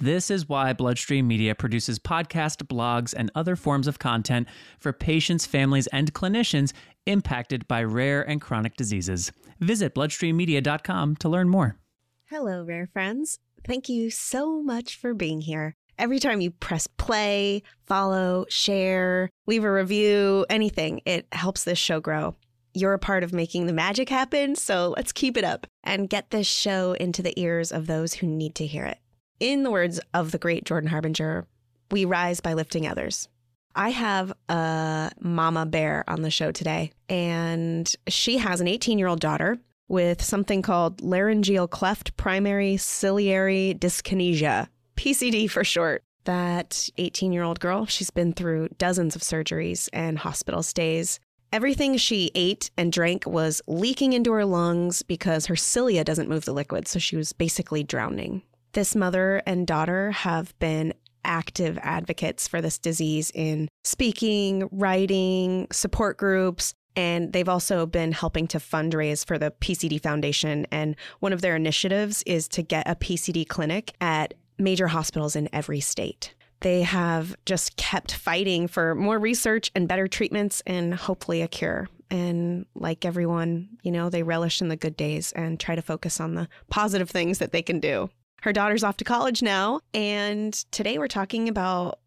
This is why Bloodstream Media produces podcasts, blogs, and other forms of content for patients, families, and clinicians impacted by rare and chronic diseases. Visit bloodstreammedia.com to learn more. Hello, rare friends. Thank you so much for being here. Every time you press play, follow, share, leave a review, anything, it helps this show grow. You're a part of making the magic happen, so let's keep it up and get this show into the ears of those who need to hear it. In the words of the great Jordan Harbinger, we rise by lifting others. I have a mama bear on the show today, and she has an 18 year old daughter with something called laryngeal cleft primary ciliary dyskinesia, PCD for short. That 18 year old girl, she's been through dozens of surgeries and hospital stays. Everything she ate and drank was leaking into her lungs because her cilia doesn't move the liquid, so she was basically drowning. This mother and daughter have been active advocates for this disease in speaking, writing, support groups, and they've also been helping to fundraise for the PCD Foundation. And one of their initiatives is to get a PCD clinic at major hospitals in every state. They have just kept fighting for more research and better treatments and hopefully a cure. And like everyone, you know, they relish in the good days and try to focus on the positive things that they can do. Her daughter's off to college now. And today we're talking about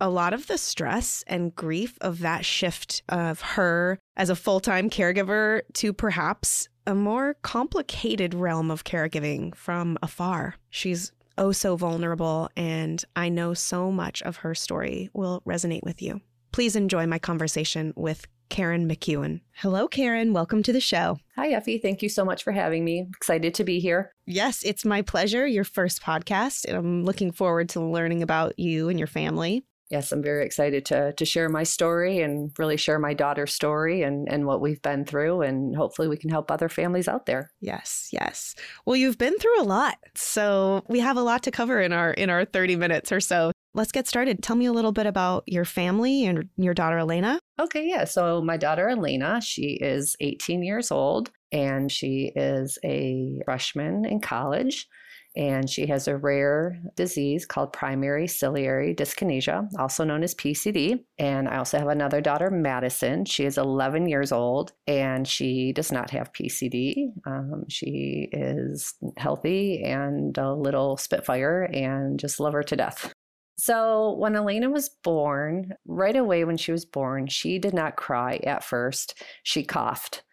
a lot of the stress and grief of that shift of her as a full time caregiver to perhaps a more complicated realm of caregiving from afar. She's oh so vulnerable, and I know so much of her story will resonate with you. Please enjoy my conversation with Karen McEwen. Hello, Karen. Welcome to the show. Hi, Effie. Thank you so much for having me. Excited to be here. Yes, it's my pleasure. Your first podcast. And I'm looking forward to learning about you and your family. Yes, I'm very excited to to share my story and really share my daughter's story and and what we've been through and hopefully we can help other families out there. Yes, yes. Well, you've been through a lot. So, we have a lot to cover in our in our 30 minutes or so. Let's get started. Tell me a little bit about your family and your daughter Elena. Okay, yeah. So my daughter Elena, she is 18 years old and she is a freshman in college and she has a rare disease called primary ciliary dyskinesia, also known as PCD. And I also have another daughter, Madison. She is 11 years old and she does not have PCD. Um, she is healthy and a little spitfire and just love her to death. So, when Elena was born, right away when she was born, she did not cry at first. She coughed.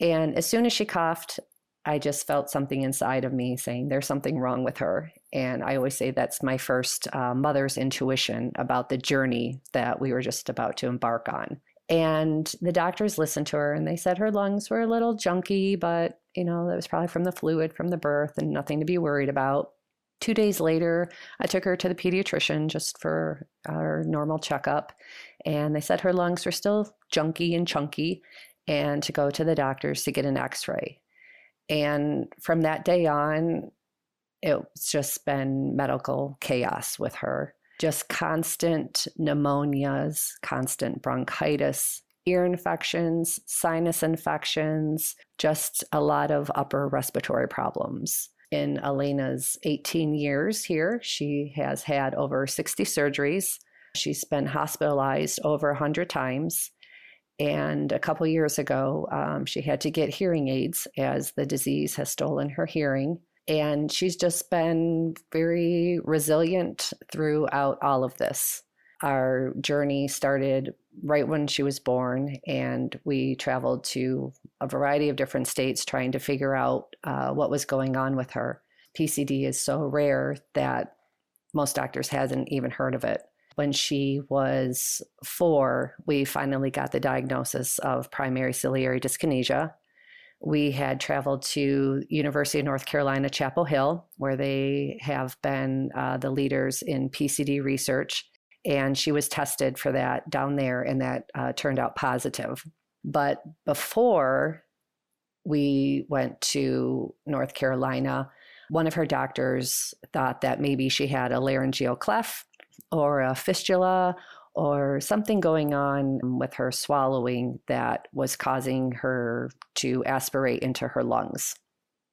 And as soon as she coughed, I just felt something inside of me saying there's something wrong with her. And I always say that's my first uh, mother's intuition about the journey that we were just about to embark on. And the doctors listened to her and they said her lungs were a little junky, but you know, that was probably from the fluid from the birth and nothing to be worried about. Two days later, I took her to the pediatrician just for our normal checkup. And they said her lungs were still junky and chunky and to go to the doctors to get an x ray. And from that day on, it's just been medical chaos with her. Just constant pneumonias, constant bronchitis, ear infections, sinus infections, just a lot of upper respiratory problems in Elena's 18 years here. She has had over 60 surgeries. She's been hospitalized over 100 times. And a couple years ago, um, she had to get hearing aids as the disease has stolen her hearing. And she's just been very resilient throughout all of this. our journey started right when she was born, and we traveled to a variety of different states trying to figure out uh, what was going on with her. PCD is so rare that most doctors hasn't even heard of it. When she was four, we finally got the diagnosis of primary ciliary dyskinesia. We had traveled to University of North Carolina, Chapel Hill, where they have been uh, the leaders in PCD research and she was tested for that down there, and that uh, turned out positive. But before we went to North Carolina, one of her doctors thought that maybe she had a laryngeal cleft or a fistula or something going on with her swallowing that was causing her to aspirate into her lungs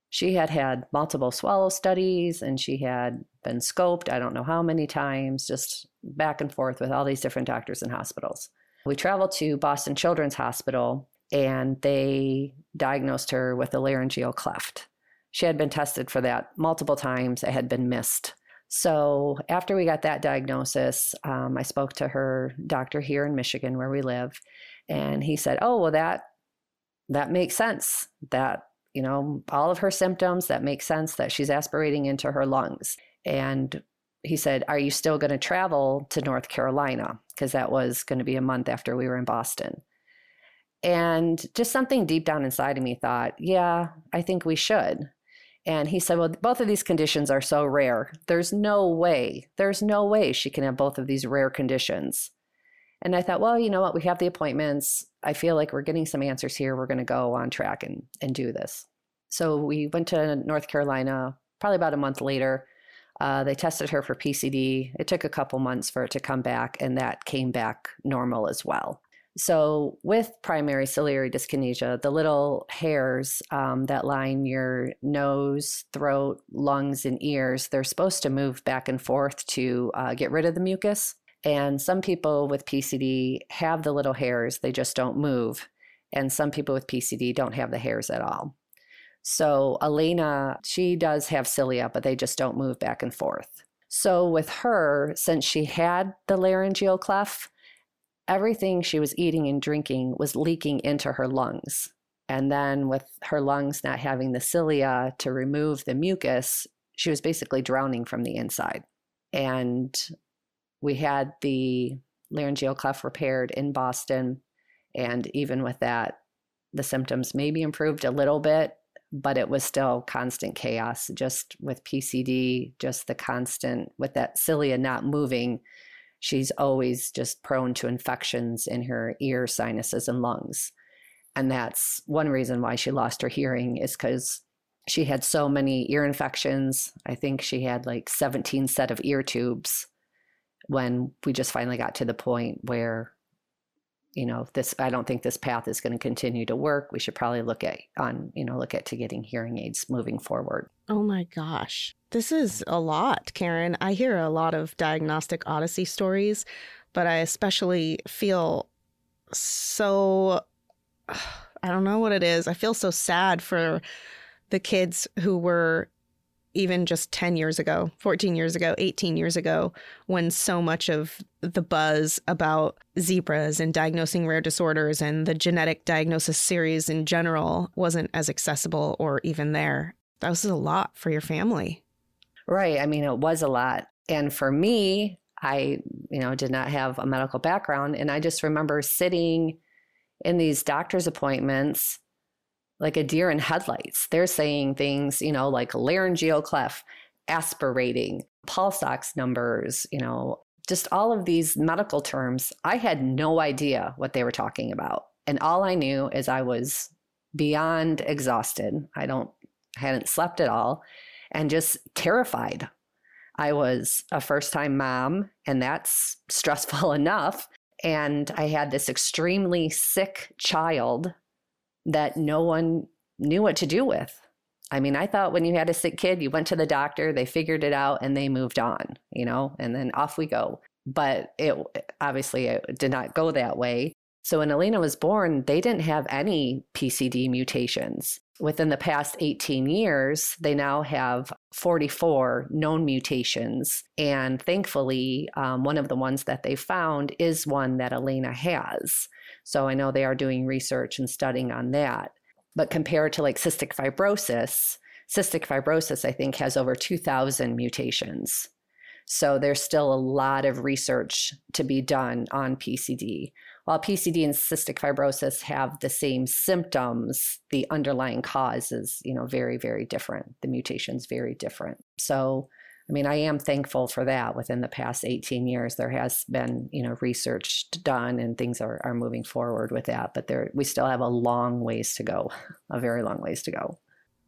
she had had multiple swallow studies and she had been scoped, I don't know how many times, just back and forth with all these different doctors and hospitals. We traveled to Boston Children's Hospital and they diagnosed her with a laryngeal cleft. She had been tested for that multiple times, it had been missed. So after we got that diagnosis, um, I spoke to her doctor here in Michigan where we live, and he said, "Oh, well that that makes sense. That you know, all of her symptoms that make sense that she's aspirating into her lungs. And he said, Are you still going to travel to North Carolina? Because that was going to be a month after we were in Boston. And just something deep down inside of me thought, Yeah, I think we should. And he said, Well, both of these conditions are so rare. There's no way, there's no way she can have both of these rare conditions. And I thought, well, you know what? We have the appointments. I feel like we're getting some answers here. We're going to go on track and, and do this. So we went to North Carolina probably about a month later. Uh, they tested her for PCD. It took a couple months for it to come back, and that came back normal as well. So, with primary ciliary dyskinesia, the little hairs um, that line your nose, throat, lungs, and ears, they're supposed to move back and forth to uh, get rid of the mucus. And some people with PCD have the little hairs, they just don't move. And some people with PCD don't have the hairs at all. So Elena, she does have cilia, but they just don't move back and forth. So with her, since she had the laryngeal cleft, everything she was eating and drinking was leaking into her lungs. And then with her lungs not having the cilia to remove the mucus, she was basically drowning from the inside. And we had the laryngeal cleft repaired in Boston. And even with that, the symptoms maybe improved a little bit, but it was still constant chaos just with PCD, just the constant, with that cilia not moving. She's always just prone to infections in her ear, sinuses, and lungs. And that's one reason why she lost her hearing, is because she had so many ear infections. I think she had like 17 set of ear tubes when we just finally got to the point where you know this i don't think this path is going to continue to work we should probably look at on you know look at to getting hearing aids moving forward. Oh my gosh. This is a lot karen. I hear a lot of diagnostic odyssey stories but i especially feel so i don't know what it is. I feel so sad for the kids who were even just 10 years ago, 14 years ago, 18 years ago, when so much of the buzz about zebras and diagnosing rare disorders and the genetic diagnosis series in general wasn't as accessible or even there. That was a lot for your family. Right. I mean, it was a lot. And for me, I, you know, did not have a medical background. And I just remember sitting in these doctor's appointments like a deer in headlights. They're saying things, you know, like laryngeal cleft, aspirating, pulse ox numbers, you know, just all of these medical terms. I had no idea what they were talking about. And all I knew is I was beyond exhausted. I don't hadn't slept at all and just terrified. I was a first time mom and that's stressful enough. And I had this extremely sick child that no one knew what to do with. I mean, I thought when you had a sick kid, you went to the doctor, they figured it out, and they moved on, you know, and then off we go. But it obviously it did not go that way. So when Elena was born, they didn't have any PCD mutations. Within the past 18 years, they now have 44 known mutations. And thankfully, um, one of the ones that they found is one that Elena has. So I know they are doing research and studying on that. But compared to like cystic fibrosis, cystic fibrosis, I think, has over 2,000 mutations. So there's still a lot of research to be done on PCD. While PCD and cystic fibrosis have the same symptoms, the underlying cause is, you know, very, very different. The mutation's very different. So, I mean, I am thankful for that. Within the past 18 years, there has been, you know, research done and things are, are moving forward with that. But there, we still have a long ways to go, a very long ways to go.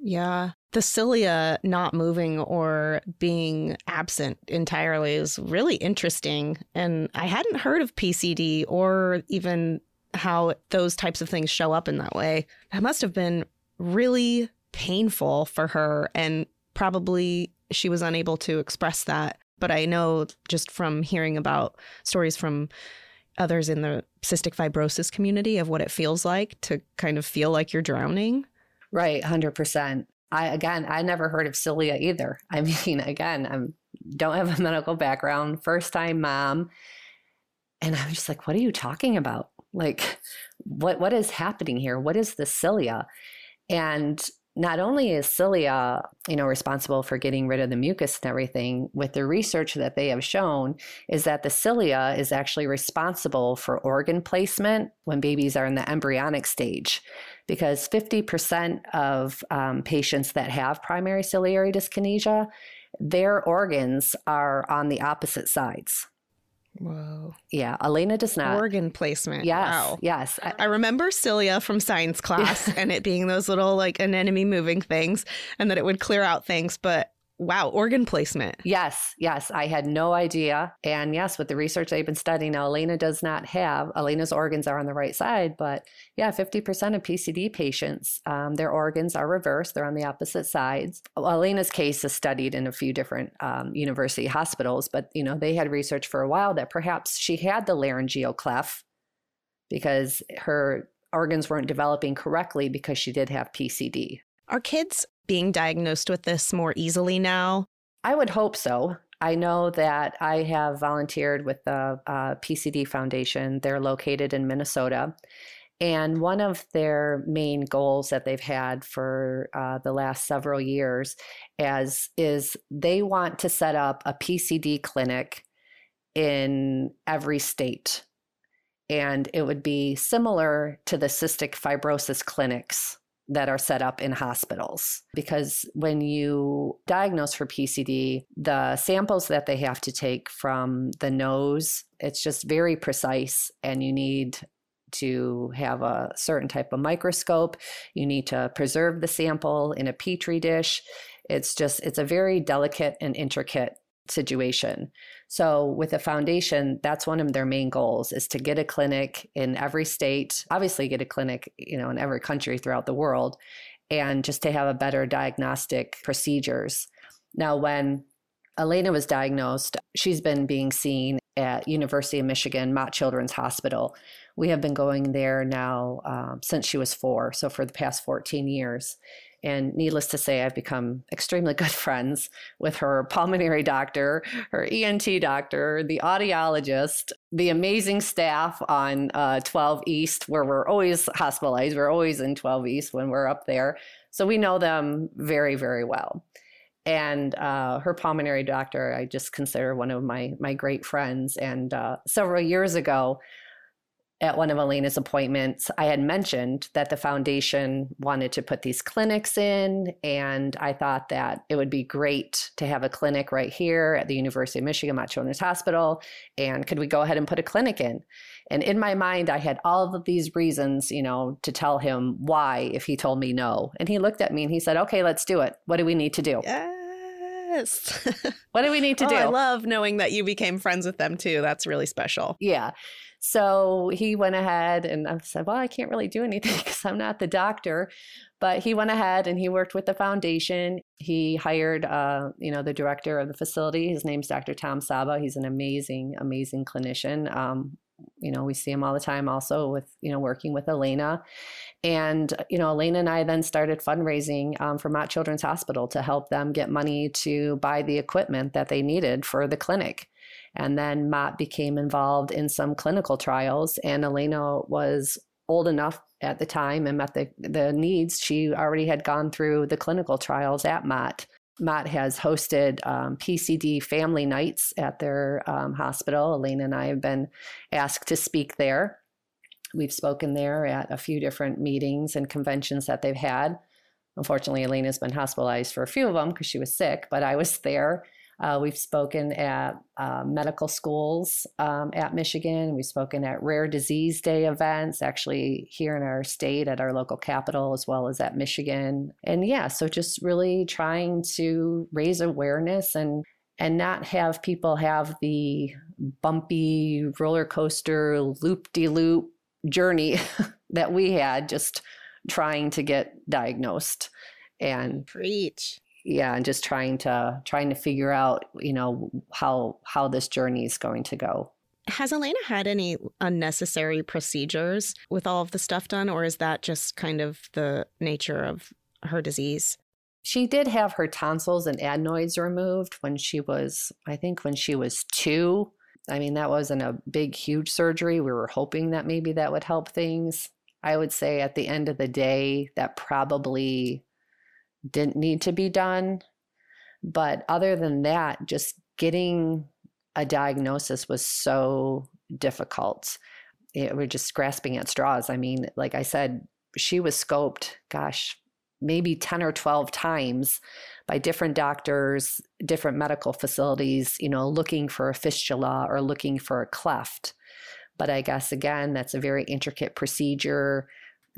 Yeah. The cilia not moving or being absent entirely is really interesting. And I hadn't heard of PCD or even how those types of things show up in that way. That must have been really painful for her. And probably she was unable to express that. But I know just from hearing about stories from others in the cystic fibrosis community of what it feels like to kind of feel like you're drowning. Right, 100%. I again, I never heard of cilia either. I mean, again, I'm don't have a medical background, first time mom. And I'm just like, what are you talking about? Like what what is happening here? What is the cilia? And not only is cilia, you know, responsible for getting rid of the mucus and everything, with the research that they have shown is that the cilia is actually responsible for organ placement when babies are in the embryonic stage. Because 50% of um, patients that have primary ciliary dyskinesia, their organs are on the opposite sides. Whoa. Yeah, Elena does not. Organ placement. Yes. Wow. Yes. I, I remember cilia from science class and it being those little like anemone moving things and that it would clear out things, but wow, organ placement. Yes, yes. I had no idea. And yes, with the research they've been studying now, Elena does not have, Elena's organs are on the right side, but yeah, 50% of PCD patients, um, their organs are reversed. They're on the opposite sides. Elena's case is studied in a few different um, university hospitals, but you know, they had research for a while that perhaps she had the laryngeal cleft because her organs weren't developing correctly because she did have PCD. Are kids being diagnosed with this more easily now? I would hope so. I know that I have volunteered with the uh, PCD Foundation. They're located in Minnesota. And one of their main goals that they've had for uh, the last several years as is they want to set up a PCD clinic in every state. And it would be similar to the cystic fibrosis clinics that are set up in hospitals. Because when you diagnose for PCD, the samples that they have to take from the nose, it's just very precise, and you need to have a certain type of microscope. You need to preserve the sample in a petri dish. It's just, it's a very delicate and intricate situation. So with a foundation, that's one of their main goals is to get a clinic in every state, obviously get a clinic, you know, in every country throughout the world and just to have a better diagnostic procedures. Now when Elena was diagnosed, she's been being seen at University of Michigan Mott Children's Hospital. We have been going there now um, since she was four, so for the past 14 years. And needless to say, I've become extremely good friends with her pulmonary doctor, her ENT doctor, the audiologist, the amazing staff on uh, 12 East, where we're always hospitalized. We're always in 12 East when we're up there. So we know them very, very well. And uh, her pulmonary doctor, I just consider one of my my great friends. And uh, several years ago, at one of Elena's appointments, I had mentioned that the foundation wanted to put these clinics in, and I thought that it would be great to have a clinic right here at the University of Michigan Mott Children's Hospital. And could we go ahead and put a clinic in? And in my mind, I had all of these reasons, you know, to tell him why if he told me no. And he looked at me and he said, "Okay, let's do it. What do we need to do?" Yes. what do we need to oh, do? I love knowing that you became friends with them too. That's really special. Yeah. So he went ahead and I said, Well, I can't really do anything because I'm not the doctor. But he went ahead and he worked with the foundation. He hired, uh, you know, the director of the facility. His name's Dr. Tom Saba. He's an amazing, amazing clinician. Um, you know, we see him all the time also with, you know, working with Elena. And, you know, Elena and I then started fundraising um, for Mott Children's Hospital to help them get money to buy the equipment that they needed for the clinic. And then Mott became involved in some clinical trials, and Elena was old enough at the time and met the, the needs. She already had gone through the clinical trials at Mott. Mott has hosted um, PCD family nights at their um, hospital. Elena and I have been asked to speak there. We've spoken there at a few different meetings and conventions that they've had. Unfortunately, Elena's been hospitalized for a few of them because she was sick, but I was there uh, we've spoken at uh, medical schools um, at Michigan. We've spoken at Rare Disease Day events, actually here in our state at our local capital, as well as at Michigan. And yeah, so just really trying to raise awareness and and not have people have the bumpy roller coaster loop de loop journey that we had just trying to get diagnosed and preach yeah and just trying to trying to figure out you know how how this journey is going to go. Has elena had any unnecessary procedures with all of the stuff done or is that just kind of the nature of her disease? She did have her tonsils and adenoids removed when she was i think when she was two. I mean that wasn't a big huge surgery. We were hoping that maybe that would help things. I would say at the end of the day that probably didn't need to be done. But other than that, just getting a diagnosis was so difficult. It, we're just grasping at straws. I mean, like I said, she was scoped, gosh, maybe 10 or 12 times by different doctors, different medical facilities, you know, looking for a fistula or looking for a cleft. But I guess, again, that's a very intricate procedure,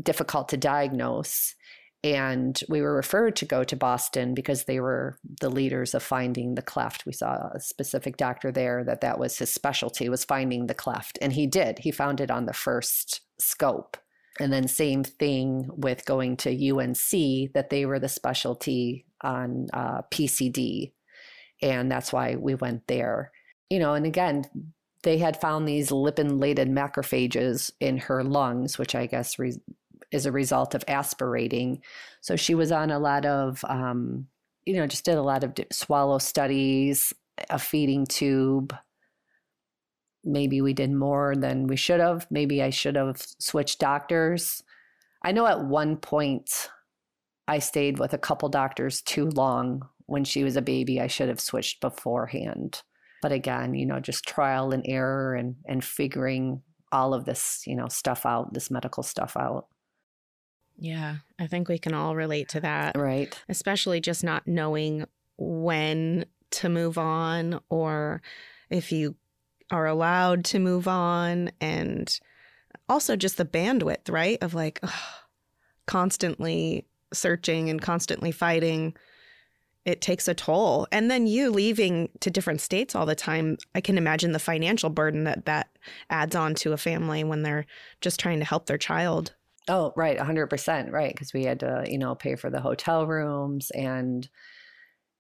difficult to diagnose. And we were referred to go to Boston because they were the leaders of finding the cleft. We saw a specific doctor there that that was his specialty was finding the cleft, and he did. He found it on the first scope. And then same thing with going to UNC that they were the specialty on uh, PCD, and that's why we went there. You know, and again, they had found these lipid-laden macrophages in her lungs, which I guess re- is a result of aspirating. So she was on a lot of, um, you know, just did a lot of swallow studies, a feeding tube. Maybe we did more than we should have. Maybe I should have switched doctors. I know at one point I stayed with a couple doctors too long when she was a baby. I should have switched beforehand. But again, you know, just trial and error and and figuring all of this, you know, stuff out, this medical stuff out. Yeah, I think we can all relate to that. Right. Especially just not knowing when to move on or if you are allowed to move on and also just the bandwidth, right? Of like ugh, constantly searching and constantly fighting. It takes a toll. And then you leaving to different states all the time, I can imagine the financial burden that that adds on to a family when they're just trying to help their child. Oh, right, 100%, right, because we had to, you know, pay for the hotel rooms and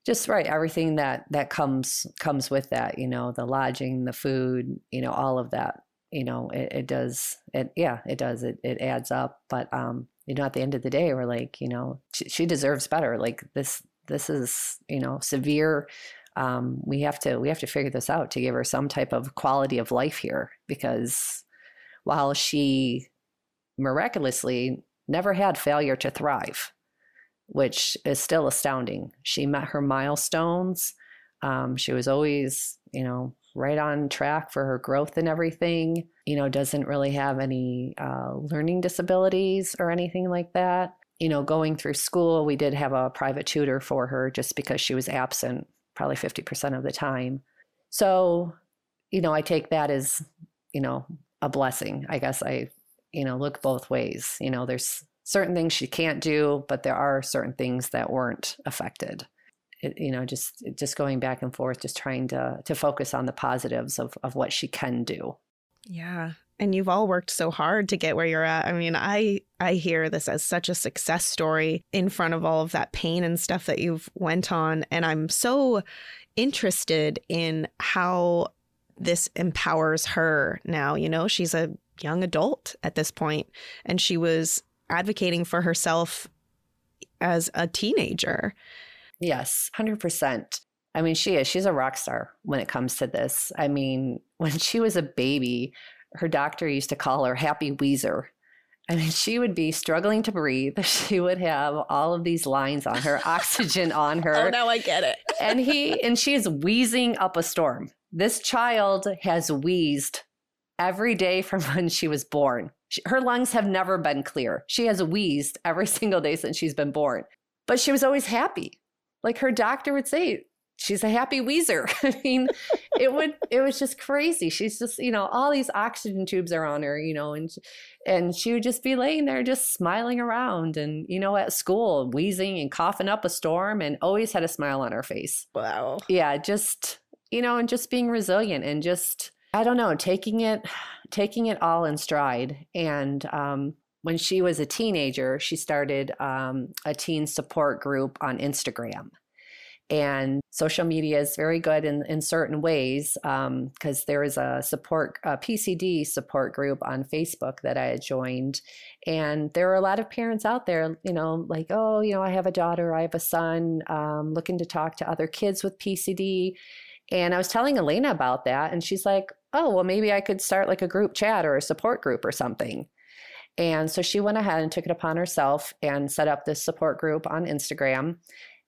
just right everything that that comes comes with that, you know, the lodging, the food, you know, all of that, you know, it, it does it yeah, it does it it adds up, but um you know, at the end of the day, we're like, you know, she, she deserves better. Like this this is, you know, severe um, we have to we have to figure this out to give her some type of quality of life here because while she miraculously never had failure to thrive, which is still astounding. She met her milestones. Um, she was always, you know, right on track for her growth and everything. You know, doesn't really have any uh, learning disabilities or anything like that. You know, going through school, we did have a private tutor for her just because she was absent probably 50% of the time. So, you know, I take that as, you know, a blessing. I guess I you know, look both ways. You know, there's certain things she can't do, but there are certain things that weren't affected. It, you know, just just going back and forth, just trying to to focus on the positives of of what she can do. Yeah. And you've all worked so hard to get where you're at. I mean, I I hear this as such a success story in front of all of that pain and stuff that you've went on and I'm so interested in how this empowers her now. You know, she's a young adult at this point, and she was advocating for herself as a teenager. Yes, 100%. I mean, she is. She's a rock star when it comes to this. I mean, when she was a baby, her doctor used to call her Happy Wheezer. I mean, she would be struggling to breathe. She would have all of these lines on her, oxygen on her. oh, now I get it. and he and she is wheezing up a storm. This child has wheezed every day from when she was born. She, her lungs have never been clear. She has wheezed every single day since she's been born. But she was always happy. Like her doctor would say, she's a happy wheezer. I mean, it would it was just crazy. She's just, you know, all these oxygen tubes are on her, you know, and and she would just be laying there just smiling around and you know at school wheezing and coughing up a storm and always had a smile on her face. Wow. Yeah, just you know, and just being resilient and just I don't know, taking it taking it all in stride and um when she was a teenager, she started um, a teen support group on Instagram. And social media is very good in, in certain ways because um, there is a support a pcd support group on facebook that i had joined and there are a lot of parents out there you know like oh you know i have a daughter i have a son um, looking to talk to other kids with pcd and i was telling elena about that and she's like oh well maybe i could start like a group chat or a support group or something and so she went ahead and took it upon herself and set up this support group on Instagram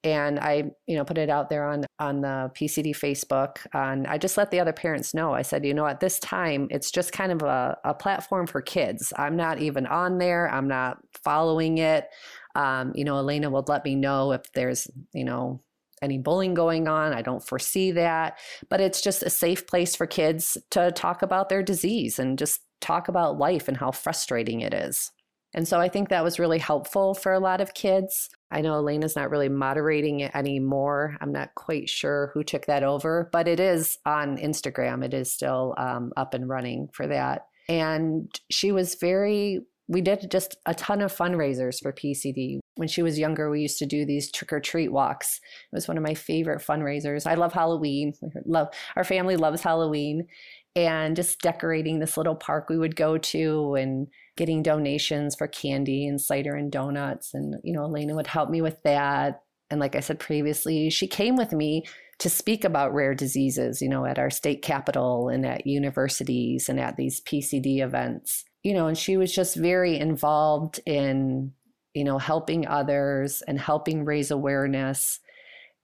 and I, you know, put it out there on on the PCD Facebook. And I just let the other parents know. I said, you know, at this time, it's just kind of a, a platform for kids. I'm not even on there. I'm not following it. Um, you know, Elena will let me know if there's, you know, any bullying going on. I don't foresee that, but it's just a safe place for kids to talk about their disease and just talk about life and how frustrating it is. And so I think that was really helpful for a lot of kids. I know Elena's not really moderating it anymore. I'm not quite sure who took that over, but it is on Instagram. It is still um, up and running for that. And she was very, we did just a ton of fundraisers for PCD. When she was younger, we used to do these trick or treat walks. It was one of my favorite fundraisers. I love Halloween. Love our family loves Halloween, and just decorating this little park we would go to and getting donations for candy and cider and donuts. And, you know, Elena would help me with that. And like I said previously, she came with me to speak about rare diseases, you know, at our state capitol and at universities and at these PCD events. You know, and she was just very involved in, you know, helping others and helping raise awareness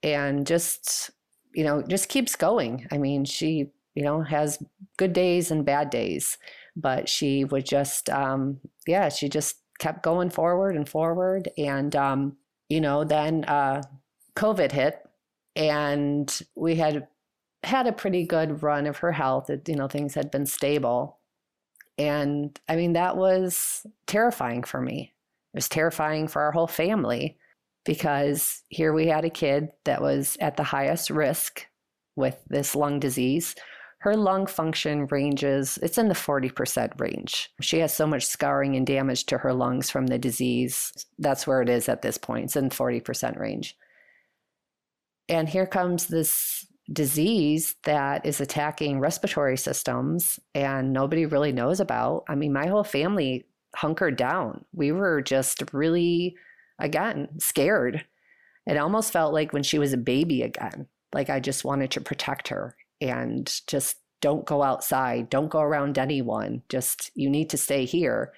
and just, you know, just keeps going. I mean, she, you know, has good days and bad days but she would just um, yeah she just kept going forward and forward and um, you know then uh, covid hit and we had had a pretty good run of her health it, you know things had been stable and i mean that was terrifying for me it was terrifying for our whole family because here we had a kid that was at the highest risk with this lung disease her lung function ranges, it's in the 40% range. She has so much scarring and damage to her lungs from the disease. That's where it is at this point. It's in 40% range. And here comes this disease that is attacking respiratory systems and nobody really knows about. I mean, my whole family hunkered down. We were just really, again, scared. It almost felt like when she was a baby again, like I just wanted to protect her and just don't go outside, don't go around anyone, just you need to stay here.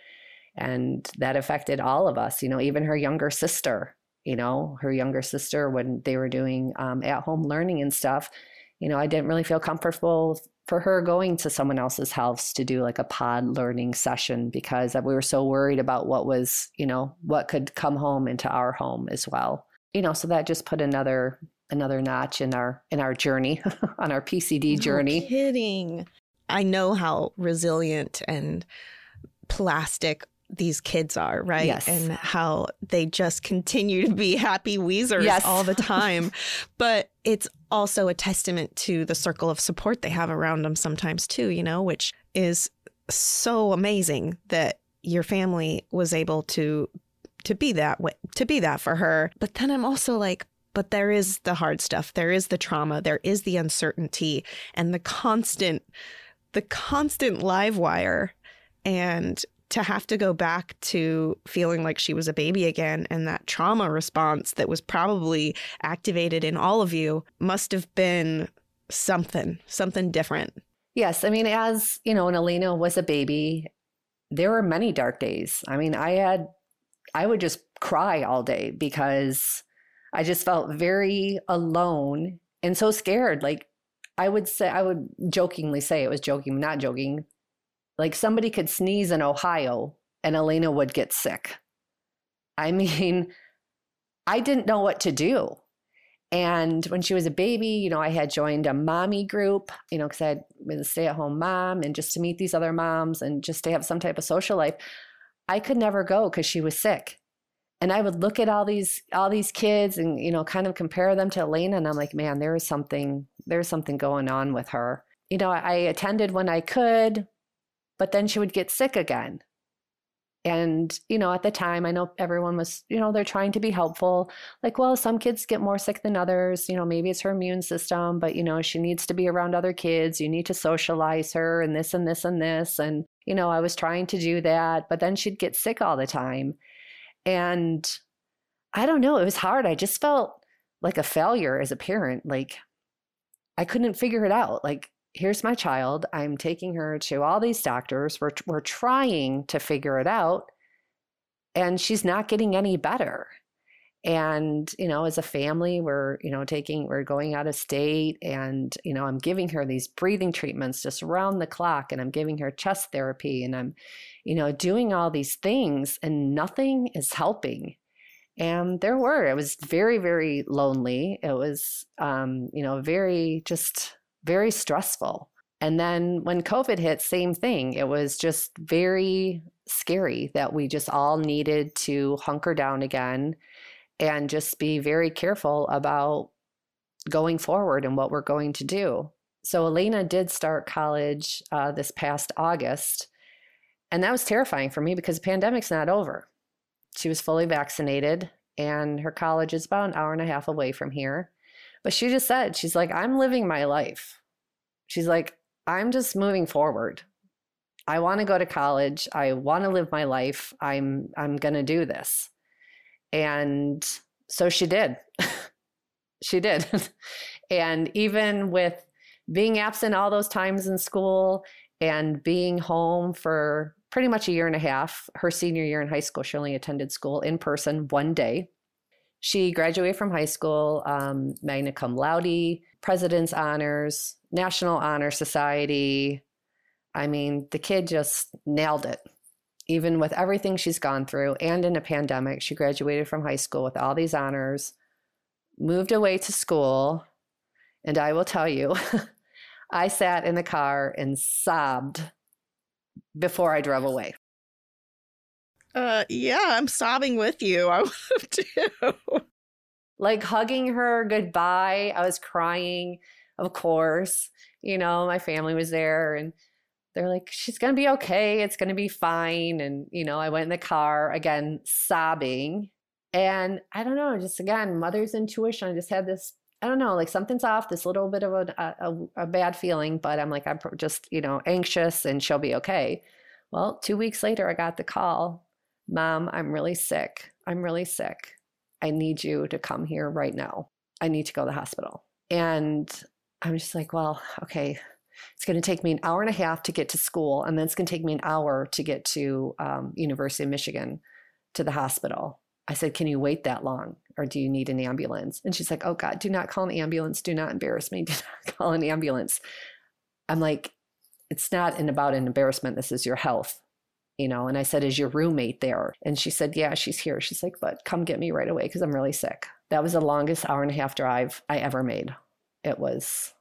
And that affected all of us, you know, even her younger sister, you know, her younger sister, when they were doing um, at home learning and stuff, you know, I didn't really feel comfortable for her going to someone else's house to do like a pod learning session because we were so worried about what was, you know, what could come home into our home as well. You know, so that just put another another notch in our in our journey on our PCD journey. No kidding. I know how resilient and plastic these kids are, right? Yes. And how they just continue to be happy wheezers yes. all the time. but it's also a testament to the circle of support they have around them sometimes too, you know, which is so amazing that your family was able to to be that way to be that for her. But then I'm also like, But there is the hard stuff. There is the trauma. There is the uncertainty and the constant, the constant live wire. And to have to go back to feeling like she was a baby again and that trauma response that was probably activated in all of you must have been something, something different. Yes. I mean, as you know, when Elena was a baby, there were many dark days. I mean, I had, I would just cry all day because I just felt very alone and so scared. Like I would say, I would jokingly say it was joking, not joking. Like somebody could sneeze in Ohio and Elena would get sick. I mean, I didn't know what to do. And when she was a baby, you know, I had joined a mommy group, you know, because I had been a stay at home mom and just to meet these other moms and just to have some type of social life. I could never go because she was sick. And I would look at all these all these kids and you know kind of compare them to Elena and I'm like, man, there is something there's something going on with her. You know, I attended when I could, but then she would get sick again. And, you know, at the time, I know everyone was, you know, they're trying to be helpful. Like, well, some kids get more sick than others. You know, maybe it's her immune system, but, you know, she needs to be around other kids. You need to socialize her and this and this and this. And, you know, I was trying to do that, but then she'd get sick all the time. And I don't know, it was hard. I just felt like a failure as a parent. Like, I couldn't figure it out. Like, here's my child. I'm taking her to all these doctors. We're, we're trying to figure it out. And she's not getting any better. And, you know, as a family, we're, you know, taking, we're going out of state and, you know, I'm giving her these breathing treatments just around the clock and I'm giving her chest therapy and I'm, you know, doing all these things and nothing is helping. And there were, it was very, very lonely. It was, um, you know, very just very stressful. And then when COVID hit, same thing. It was just very scary that we just all needed to hunker down again and just be very careful about going forward and what we're going to do. So Elena did start college uh, this past August. And that was terrifying for me because the pandemic's not over. She was fully vaccinated, and her college is about an hour and a half away from here. But she just said, she's like, I'm living my life. She's like, I'm just moving forward. I want to go to college. I want to live my life. I'm I'm going to do this. And so she did. she did. and even with being absent all those times in school and being home for pretty much a year and a half, her senior year in high school, she only attended school in person one day. She graduated from high school, um, magna cum laude, president's honors, National Honor Society. I mean, the kid just nailed it. Even with everything she's gone through and in a pandemic, she graduated from high school with all these honors, moved away to school. And I will tell you, I sat in the car and sobbed before I drove away. Uh, yeah, I'm sobbing with you. I would have too. Like hugging her goodbye. I was crying, of course. You know, my family was there and they're like, she's going to be okay. It's going to be fine. And, you know, I went in the car again, sobbing. And I don't know, just again, mother's intuition. I just had this, I don't know, like something's off, this little bit of a, a, a bad feeling, but I'm like, I'm just, you know, anxious and she'll be okay. Well, two weeks later, I got the call Mom, I'm really sick. I'm really sick. I need you to come here right now. I need to go to the hospital. And I'm just like, well, okay, it's going to take me an hour and a half to get to school, and then it's going to take me an hour to get to um, University of Michigan to the hospital. I said, can you wait that long, or do you need an ambulance? And she's like, oh God, do not call an ambulance. Do not embarrass me. Do not call an ambulance. I'm like, it's not an about an embarrassment. This is your health you know and i said is your roommate there? And she said yeah she's here. She's like but come get me right away because i'm really sick. That was the longest hour and a half drive i ever made. It was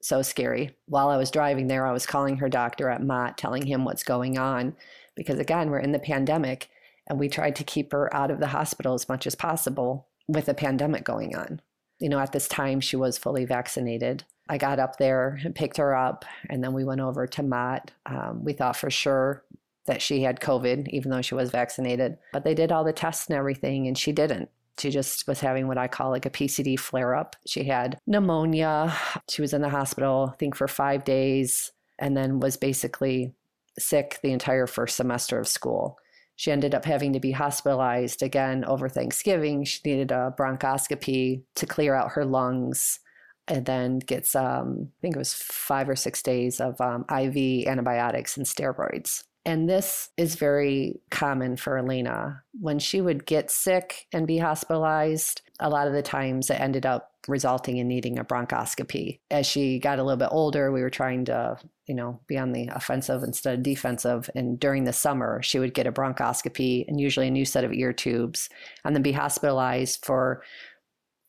so scary. While i was driving there i was calling her doctor at mott telling him what's going on because again we're in the pandemic and we tried to keep her out of the hospital as much as possible with the pandemic going on. You know at this time she was fully vaccinated. I got up there and picked her up, and then we went over to Mott. Um, we thought for sure that she had COVID, even though she was vaccinated. But they did all the tests and everything, and she didn't. She just was having what I call like a PCD flare up. She had pneumonia. She was in the hospital, I think, for five days, and then was basically sick the entire first semester of school. She ended up having to be hospitalized again over Thanksgiving. She needed a bronchoscopy to clear out her lungs and then gets, um, I think it was five or six days of um, IV antibiotics and steroids. And this is very common for Elena. When she would get sick and be hospitalized, a lot of the times it ended up resulting in needing a bronchoscopy. As she got a little bit older, we were trying to, you know, be on the offensive instead of defensive. And during the summer, she would get a bronchoscopy and usually a new set of ear tubes and then be hospitalized for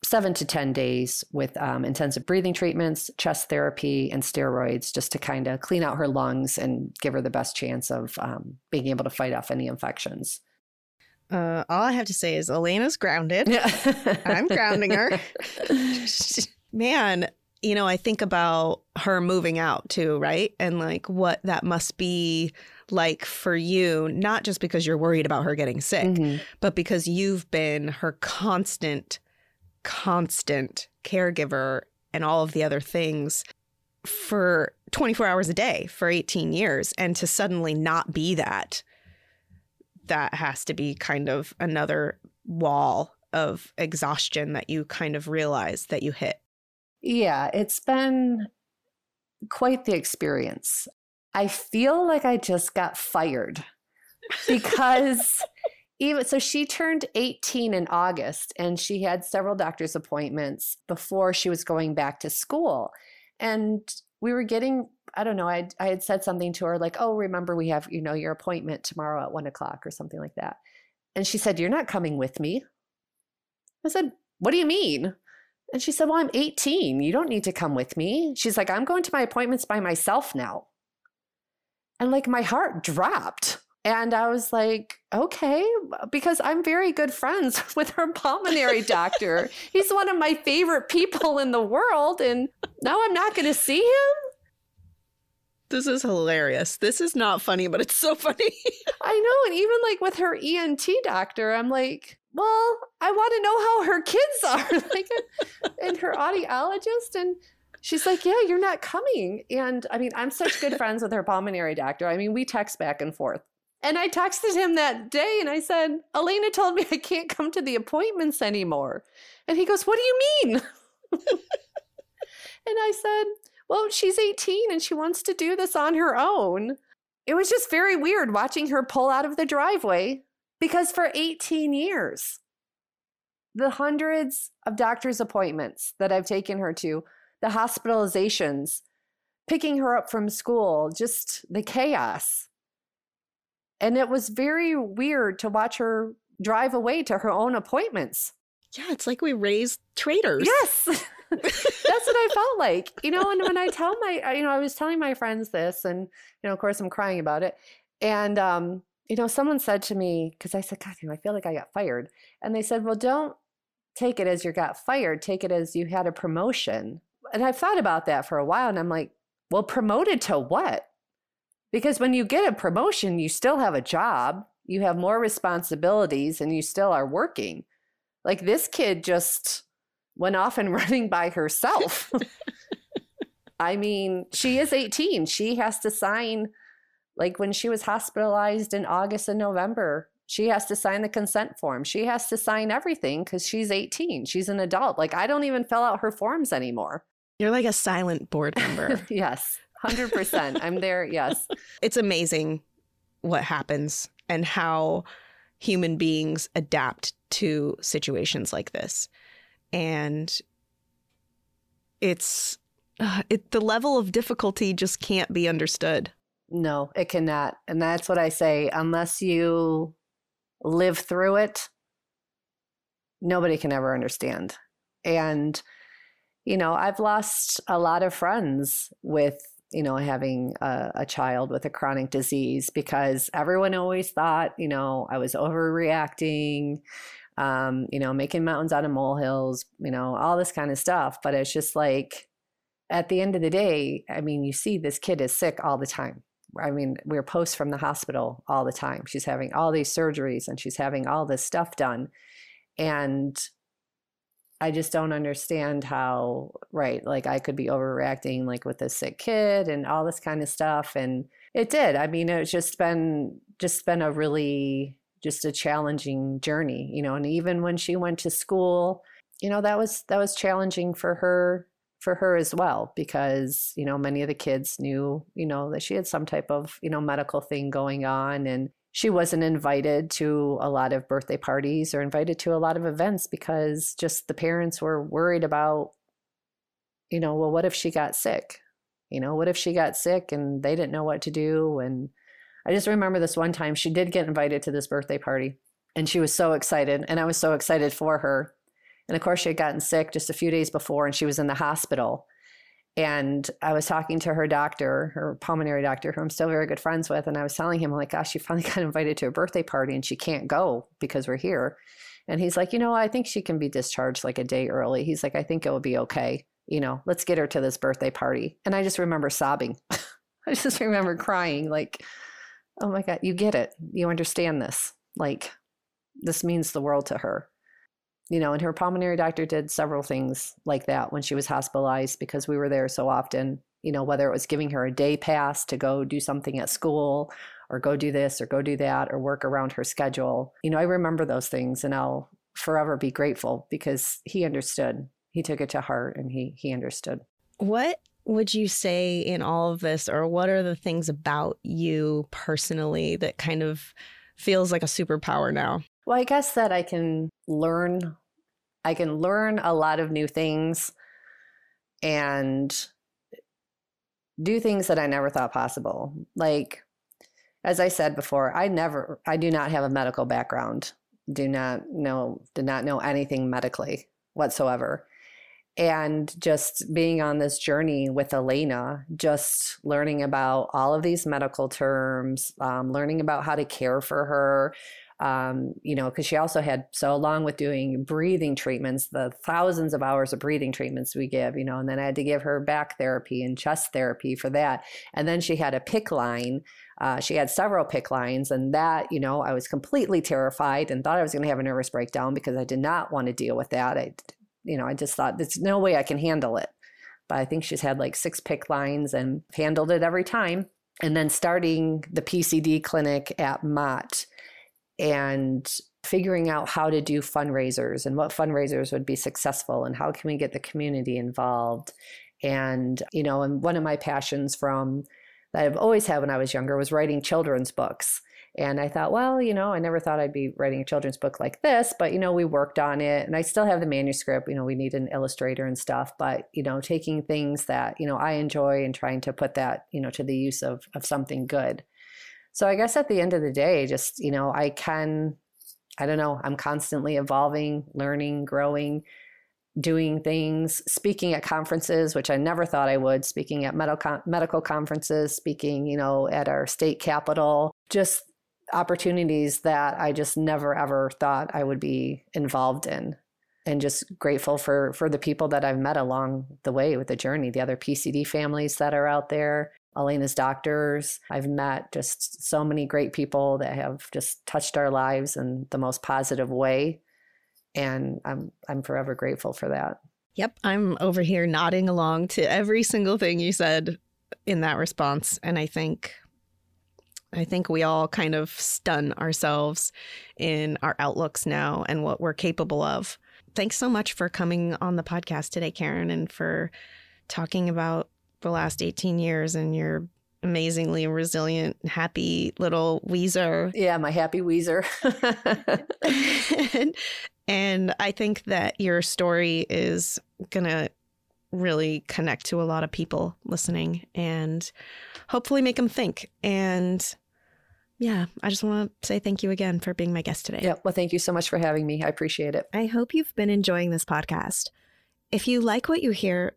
seven to 10 days with um, intensive breathing treatments, chest therapy, and steroids just to kind of clean out her lungs and give her the best chance of um, being able to fight off any infections. Uh, all I have to say is Elena's grounded. Yeah. I'm grounding her. Man, you know, I think about her moving out too, right? And like what that must be like for you, not just because you're worried about her getting sick, Mhm. but because you've been her constant, constant caregiver and all of the other things for 24 hours a day for 18 years. And to suddenly not be that, that has to be kind of another wall of exhaustion that you kind of realize that you hit. Yeah, it's been quite the experience. I feel like I just got fired because even so she turned 18 in August and she had several doctor's appointments before she was going back to school. And we were getting, I don't know, I, I had said something to her like, oh, remember we have, you know, your appointment tomorrow at one o'clock or something like that. And she said, You're not coming with me. I said, What do you mean? And she said, Well, I'm 18. You don't need to come with me. She's like, I'm going to my appointments by myself now. And like my heart dropped. And I was like, okay, uh, because I'm very good friends with her pulmonary doctor. He's one of my favorite people in the world. And now I'm not going to see him. This is hilarious. This is not funny, but it's so funny. I know. And even like with her ENT doctor, I'm like, well, I want to know how her kids are. like, and her audiologist. And she's like, yeah, you're not coming. And I mean, I'm such good friends with her pulmonary doctor. I mean, we text back and forth. And I texted him that day and I said, Elena told me I can't come to the appointments anymore. And he goes, What do you mean? and I said, Well, she's 18 and she wants to do this on her own. It was just very weird watching her pull out of the driveway because for 18 years, the hundreds of doctor's appointments that I've taken her to, the hospitalizations, picking her up from school, just the chaos. And it was very weird to watch her drive away to her own appointments. yeah, it's like we raised traitors. Yes. That's what I felt like. You know, and when I tell my, you know, I was telling my friends this, and, you know, of course I'm crying about it. And, um, you know, someone said to me, because I said, God, know, I feel like I got fired. And they said, well, don't take it as you got fired, take it as you had a promotion. And I've thought about that for a while, and I'm like, well, promoted to what? Because when you get a promotion, you still have a job, you have more responsibilities, and you still are working. Like this kid just went off and running by herself. I mean, she is 18. She has to sign, like when she was hospitalized in August and November, she has to sign the consent form. She has to sign everything because she's 18. She's an adult. Like I don't even fill out her forms anymore. You're like a silent board member. yes, 100%. I'm there. Yes. it's amazing what happens and how human beings adapt to situations like this. And it's uh, it, the level of difficulty just can't be understood. No, it cannot. And that's what I say. Unless you live through it, nobody can ever understand. And, you know, I've lost a lot of friends with, you know, having a, a child with a chronic disease because everyone always thought, you know, I was overreacting, um, you know, making mountains out of molehills, you know, all this kind of stuff. But it's just like, at the end of the day, I mean, you see this kid is sick all the time. I mean, we're post from the hospital all the time. She's having all these surgeries and she's having all this stuff done. And I just don't understand how, right, like I could be overreacting like with a sick kid and all this kind of stuff. And it did. I mean, it's just been just been a really just a challenging journey, you know, and even when she went to school, you know, that was that was challenging for her for her as well because you know many of the kids knew you know that she had some type of you know medical thing going on and she wasn't invited to a lot of birthday parties or invited to a lot of events because just the parents were worried about you know well what if she got sick? You know what if she got sick and they didn't know what to do? And i just remember this one time she did get invited to this birthday party and she was so excited and i was so excited for her. And of course, she had gotten sick just a few days before and she was in the hospital. And I was talking to her doctor, her pulmonary doctor, who I'm still very good friends with. And I was telling him, like, gosh, she finally got invited to a birthday party and she can't go because we're here. And he's like, you know, I think she can be discharged like a day early. He's like, I think it will be okay. You know, let's get her to this birthday party. And I just remember sobbing. I just remember crying, like, oh my God, you get it. You understand this. Like, this means the world to her you know, and her pulmonary doctor did several things like that when she was hospitalized because we were there so often, you know, whether it was giving her a day pass to go do something at school or go do this or go do that or work around her schedule. You know, I remember those things and I'll forever be grateful because he understood. He took it to heart and he he understood. What would you say in all of this or what are the things about you personally that kind of feels like a superpower now? Well, I guess that I can learn I can learn a lot of new things and do things that I never thought possible. Like as I said before, I never I do not have a medical background. Do not know did not know anything medically whatsoever. And just being on this journey with Elena, just learning about all of these medical terms, um, learning about how to care for her, um, you know, because she also had, so along with doing breathing treatments, the thousands of hours of breathing treatments we give, you know, and then I had to give her back therapy and chest therapy for that. And then she had a PICC line. Uh, she had several PICC lines, and that, you know, I was completely terrified and thought I was going to have a nervous breakdown because I did not want to deal with that. I, you know, I just thought there's no way I can handle it. But I think she's had like six PICC lines and handled it every time. And then starting the PCD clinic at Mott and figuring out how to do fundraisers and what fundraisers would be successful and how can we get the community involved. And you know and one of my passions from that I've always had when I was younger was writing children's books. And I thought well you know I never thought I'd be writing a children's book like this but you know we worked on it and I still have the manuscript you know we need an illustrator and stuff but you know taking things that you know I enjoy and trying to put that you know to the use of of something good so I guess at the end of the day, just, you know, I can, I don't know, I'm constantly evolving, learning, growing, doing things, speaking at conferences, which I never thought I would, speaking at medical, medical conferences, speaking, you know, at our state capitol, just opportunities that I just never ever thought I would be involved in. And just grateful for for the people that I've met along the way with the journey, the other PCD families that are out there, Elena's doctors. I've met just so many great people that have just touched our lives in the most positive way. And I'm I'm forever grateful for that. Yep, I'm over here nodding along to every single thing you said in that response and I think I think we all kind of stun ourselves in our outlooks now and what we're capable of. Thanks so much for coming on the podcast today, Karen, and for talking about the last 18 years and you're amazingly resilient, happy little wheezer. Yeah, my happy wheezer. and, and I think that your story is going to really connect to a lot of people listening and hopefully make them think. And yeah, I just want to say thank you again for being my guest today. Yeah, well, thank you so much for having me. I appreciate it. I hope you've been enjoying this podcast. If you like what you hear,